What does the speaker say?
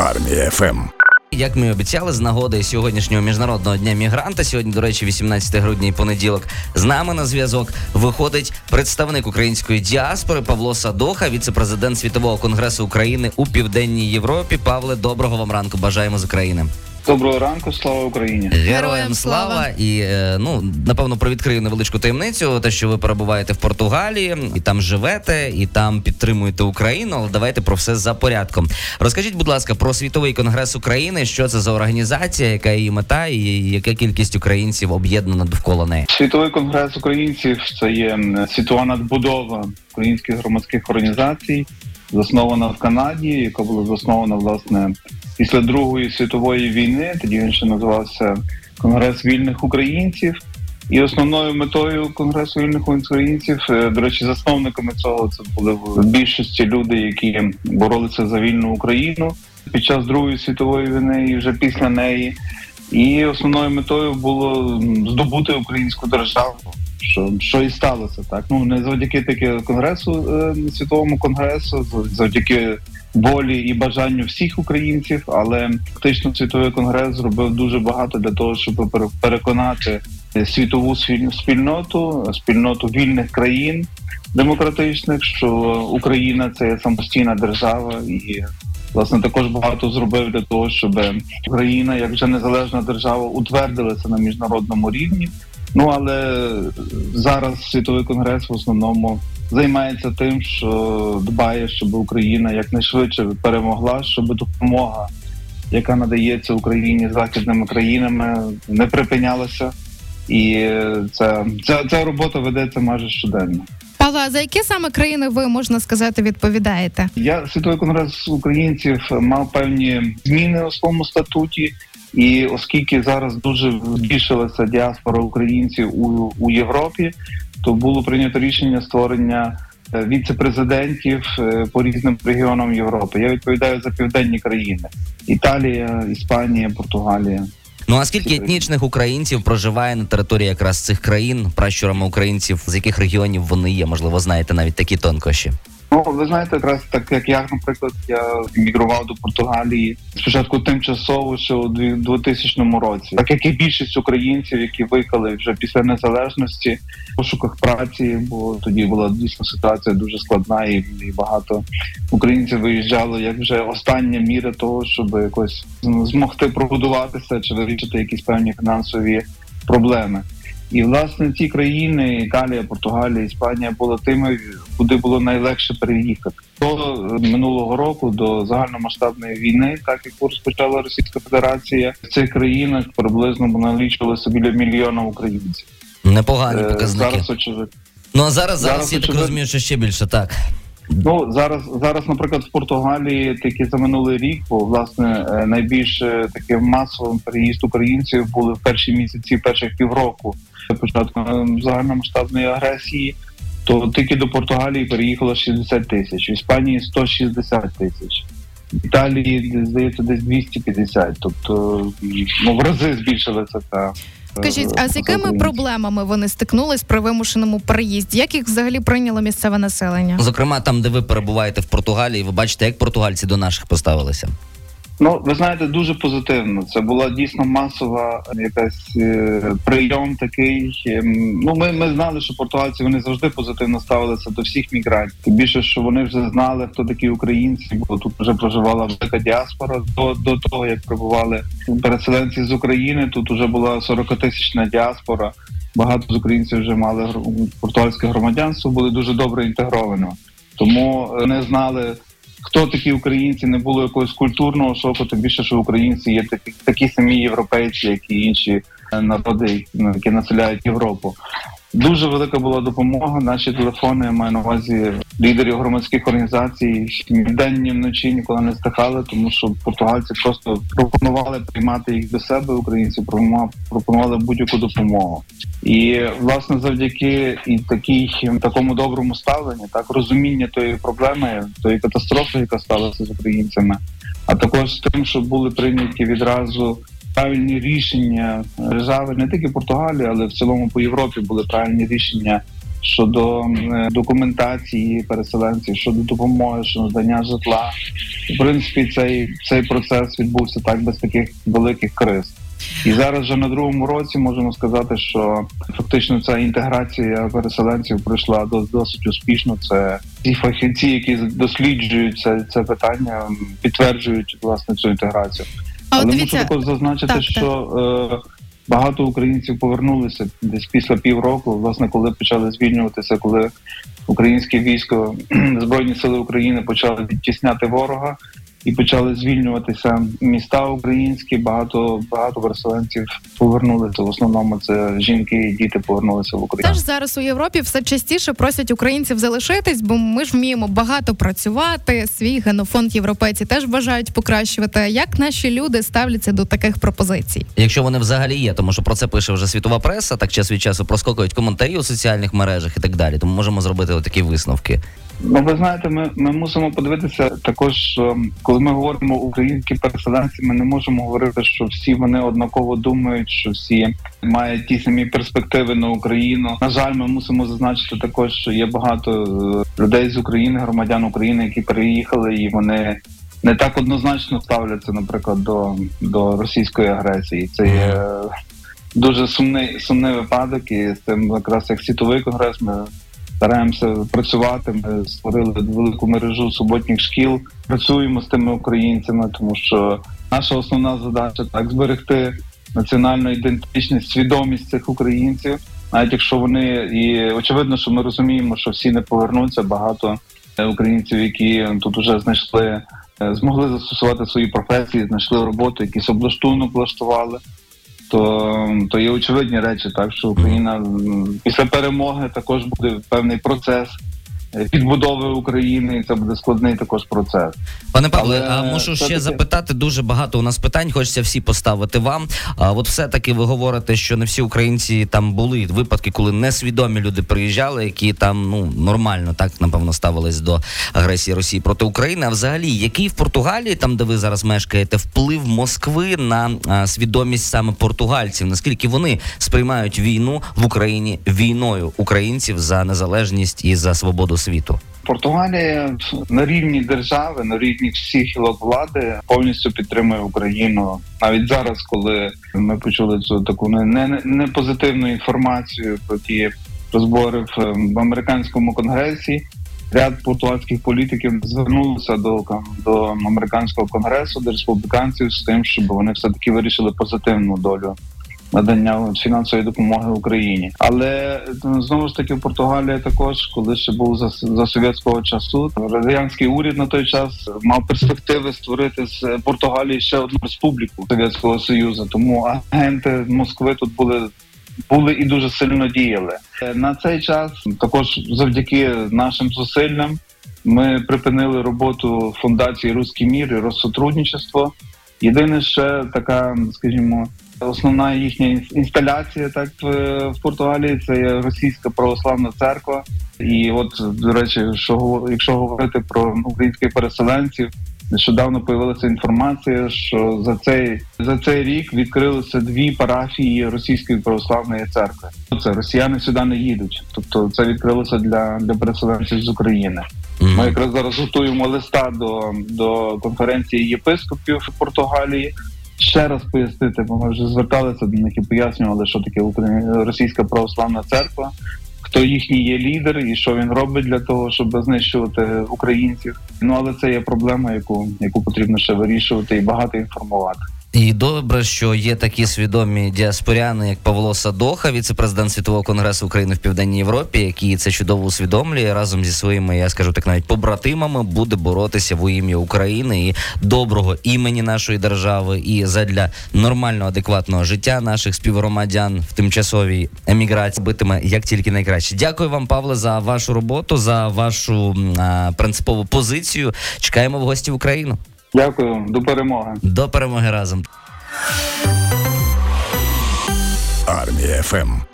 Армія ФМ. Як ми обіцяли, з нагоди сьогоднішнього міжнародного дня мігранта, сьогодні, до речі, 18 грудня і понеділок, з нами на зв'язок виходить представник української діаспори Павло Садоха, віце-президент Світового конгресу України у Південній Європі. Павле, доброго вам ранку. Бажаємо з України. Доброго ранку, слава Україні. Героям слава і е, ну напевно провідкрию невеличку таємницю. Те, що ви перебуваєте в Португалії, і там живете, і там підтримуєте Україну. Але давайте про все за порядком. Розкажіть, будь ласка, про світовий конгрес України. Що це за організація, яка її мета, і яка кількість українців об'єднана довкола неї? Світовий конгрес українців це є світова надбудова українських громадських організацій, заснована в Канаді, яка була заснована власне після Другої світової війни. Тоді він ще називався Конгрес вільних українців. І основною метою Конгресу вільних українців, е, до речі, засновниками цього це були в більшості люди, які боролися за вільну Україну під час Другої світової війни і вже після неї. І основною метою було здобути українську державу. Що, що і сталося, так ну не завдяки таки конгресу е, світовому конгресу, завдяки волі і бажанню всіх українців, але фактично світовий конгрес зробив дуже багато для того, щоб пере- переконати світову спіль- спільноту, спільноту вільних країн демократичних, що Україна це самостійна держава і власне також багато зробив для того, щоб Україна, як вже незалежна держава, утвердилася на міжнародному рівні. Ну але зараз світовий конгрес в основному займається тим, що дбає, щоб Україна якнайшвидше перемогла, щоб допомога, яка надається Україні західними країнами, не припинялася. І ця, ця, ця робота ведеться майже щоденно. Павло, а за які саме країни ви можна сказати відповідаєте? Я світовий конгрес українців мав певні зміни у своєму статуті, і оскільки зараз дуже збільшилася діаспора українців у, у Європі, то було прийнято рішення створення е, віце-президентів е, по різним регіонам Європи. Я відповідаю за південні країни: Італія, Іспанія, Португалія. Ну а скільки етнічних українців проживає на території якраз цих країн, пращурами українців, з яких регіонів вони є? Можливо, знаєте навіть такі тонкощі. Ну, ви знаєте, якраз так як я, наприклад, я мігрував до Португалії спочатку тимчасово, ще у дві- 2000 році, так як і більшість українців, які виїхали вже після незалежності в пошуках праці, бо тоді була дійсно ситуація дуже складна, і, і багато українців виїжджало як вже остання міра того, щоб якось змогти прогодуватися чи вирішити якісь певні фінансові проблеми. І власне ці країни Італія, Португалія, Іспанія були тими, куди було найлегше переїхати до е, минулого року, до загальномасштабної війни, так яку розпочала Російська Федерація. В цих країнах приблизно налічувалося біля мільйона українців. Непогані Е, показники. Зараз очевидно. Ну а зараз, зараз, зараз я так розумію, що ще більше так. Ну зараз, зараз, наприклад, в Португалії тільки за минулий рік, бо власне е, найбільш е, таким масовим переїзд українців були в перші місяці перших півроку початку е, загальномасштабної агресії. То тільки до Португалії переїхало 60 тисяч, в Іспанії 160 тисяч, в Італії здається десь 250, тобто ну в рази збільшилася ця. Скажіть, а з якими проблемами вони стикнулись при вимушеному переїзді? Як їх взагалі прийняло місцеве населення? Зокрема, там, де ви перебуваєте в Португалії, ви бачите, як португальці до наших поставилися. Ну, ви знаєте, дуже позитивно. Це була дійсно масова якась е, прийом такий. Ем, Ну, ми, ми знали, що португальці вони завжди позитивно ставилися до всіх мігрантів. Тим більше, що вони вже знали, хто такі українці, бо тут вже проживала велика діаспора до, до того, як прибували переселенці з України. Тут вже була 40-тисячна діаспора. Багато з українців вже мали португальське громадянство, були дуже добре інтегровані. Тому е, не знали хто такі українці, не було якогось культурного шоку, то більше, що українці є такі, такі самі європейці, як і інші е, народи, ну, які населяють Європу. Дуже велика була допомога. Наші телефони я маю на увазі лідерів громадських організацій ні вдень, ні вночі ніколи не стихали, тому що португальці просто пропонували приймати їх до себе. Українці пропонували- будь-яку допомогу. І власне завдяки і такій такому доброму ставленню, так розуміння тої проблеми, тої катастрофи, яка сталася з українцями, а також тим, що були прийняті відразу правильні рішення держави, не тільки Португалії, але в цілому по Європі були правильні рішення щодо е, документації переселенців, щодо допомоги, щодо надання житла. В принципі, цей, цей процес відбувся так без таких великих криз. І зараз вже на другому році можемо сказати, що фактично ця інтеграція переселенців пройшла досить успішно. Це ті фахівці, які досліджують це, це питання, підтверджують власне цю інтеграцію. А от Але дивіться, мушу також зазначити, так, що е, багато українців повернулися десь після півроку, власне, коли почали звільнюватися, коли українське військо збройні сили України почали відтісняти ворога і почали звільнюватися міста українські. Багато багато переселенців повернулися. В основному це жінки і діти повернулися в Україну. теж зараз у Європі все частіше просять українців залишитись, бо ми ж вміємо багато працювати. Свій генофонд європейці теж бажають покращувати. Як наші люди ставляться до таких пропозицій? Якщо вони взагалі є, тому що про це пише вже світова преса, так час від часу проскокують коментарі у соціальних мережах і так далі. Тому можемо зробити такі висновки. Ну, ви знаєте, ми ми мусимо подивитися також, ем, коли ми говоримо українські переселенці, ми не можемо говорити, що всі вони однаково думають, що всі мають ті самі перспективи на Україну. На жаль, ми мусимо зазначити також, що є багато е, людей з України, громадян України, які переїхали, і вони не так однозначно ставляться, наприклад, до, до російської агресії. Це є дуже сумний сумний випадок, і з тим якраз як світовий конгрес ми стараємося працювати. Ми створили велику мережу суботніх шкіл. Працюємо з тими українцями, тому що наша основна задача так зберегти національну ідентичність, свідомість цих українців, навіть якщо вони і очевидно, що ми розуміємо, що всі не повернуться. Багато українців, які тут вже знайшли, е, змогли застосувати свої професії, знайшли роботу, якийсь облаштунок влаштували то то є очевидні речі, так що Україна після перемоги також буде певний процес підбудови України, і це буде складний також процес. Пане Павле, а мушу ще таки... запитати дуже багато. У нас питань хочеться всі поставити вам. А от все таки ви говорите, що не всі українці там були випадки, коли несвідомі люди приїжджали, які там ну нормально так напевно ставились до агресії Росії проти України. А взагалі, який в Португалії, там де ви зараз мешкаєте, вплив Москви на а, свідомість саме португальців? Наскільки вони сприймають війну в Україні війною українців за незалежність і за свободу світу? Португалія на рівні держави, на рівні всіх гілок влади повністю підтримує Україну навіть зараз, коли ми почули цю таку не, не позитивну інформацію про ті розбори в, в американському конгресі. Ряд португальських політиків звернулися до до американського конгресу, до республіканців з тим, щоб вони все таки вирішили позитивну долю надання фінансової допомоги Україні. Але знову ж таки Португалія також, коли ще був за за совєтського часу, радянський уряд на той час мав перспективи створити з Португалії ще одну республіку Совєтського Союзу. Тому агенти Москви тут були. Були і дуже сильно діяли на цей час. Також завдяки нашим зусиллям ми припинили роботу фундації Руський мір і розсотрудничество. Єдине ще така, скажімо, Основна їхня інсталяція, так в Португалії, це є російська православна церква. І от до речі, що якщо говорити про українських переселенців, нещодавно появилася інформація, що за цей за цей рік відкрилися дві парафії російської православної церкви. Це росіяни сюди не їдуть, тобто це відкрилося для для переселенців з України. Mm-hmm. Ми якраз зараз готуємо листа до до конференції єпископів Португалії ще раз пояснити, бо ми вже зверталися до них і пояснювали, що таке Російська православна церква, хто їхній є лідер і що він робить для того, щоб знищувати українців. Ну але це є проблема, яку яку потрібно ще вирішувати і багато інформувати. І добре, що є такі свідомі діаспоряни, як Павло Садоха, віце-президент світового конгресу України в Південній Європі, який це чудово усвідомлює разом зі своїми, я скажу так, навіть побратимами буде боротися в ім'я України і доброго імені нашої держави, і задля нормального адекватного життя наших співгромадян в тимчасовій еміграції битиме як тільки найкраще. Дякую вам, Павле, за вашу роботу, за вашу а, принципову позицію. Чекаємо в гості в Україну. Дякую, до перемоги. До перемоги разом. Армія ФМ.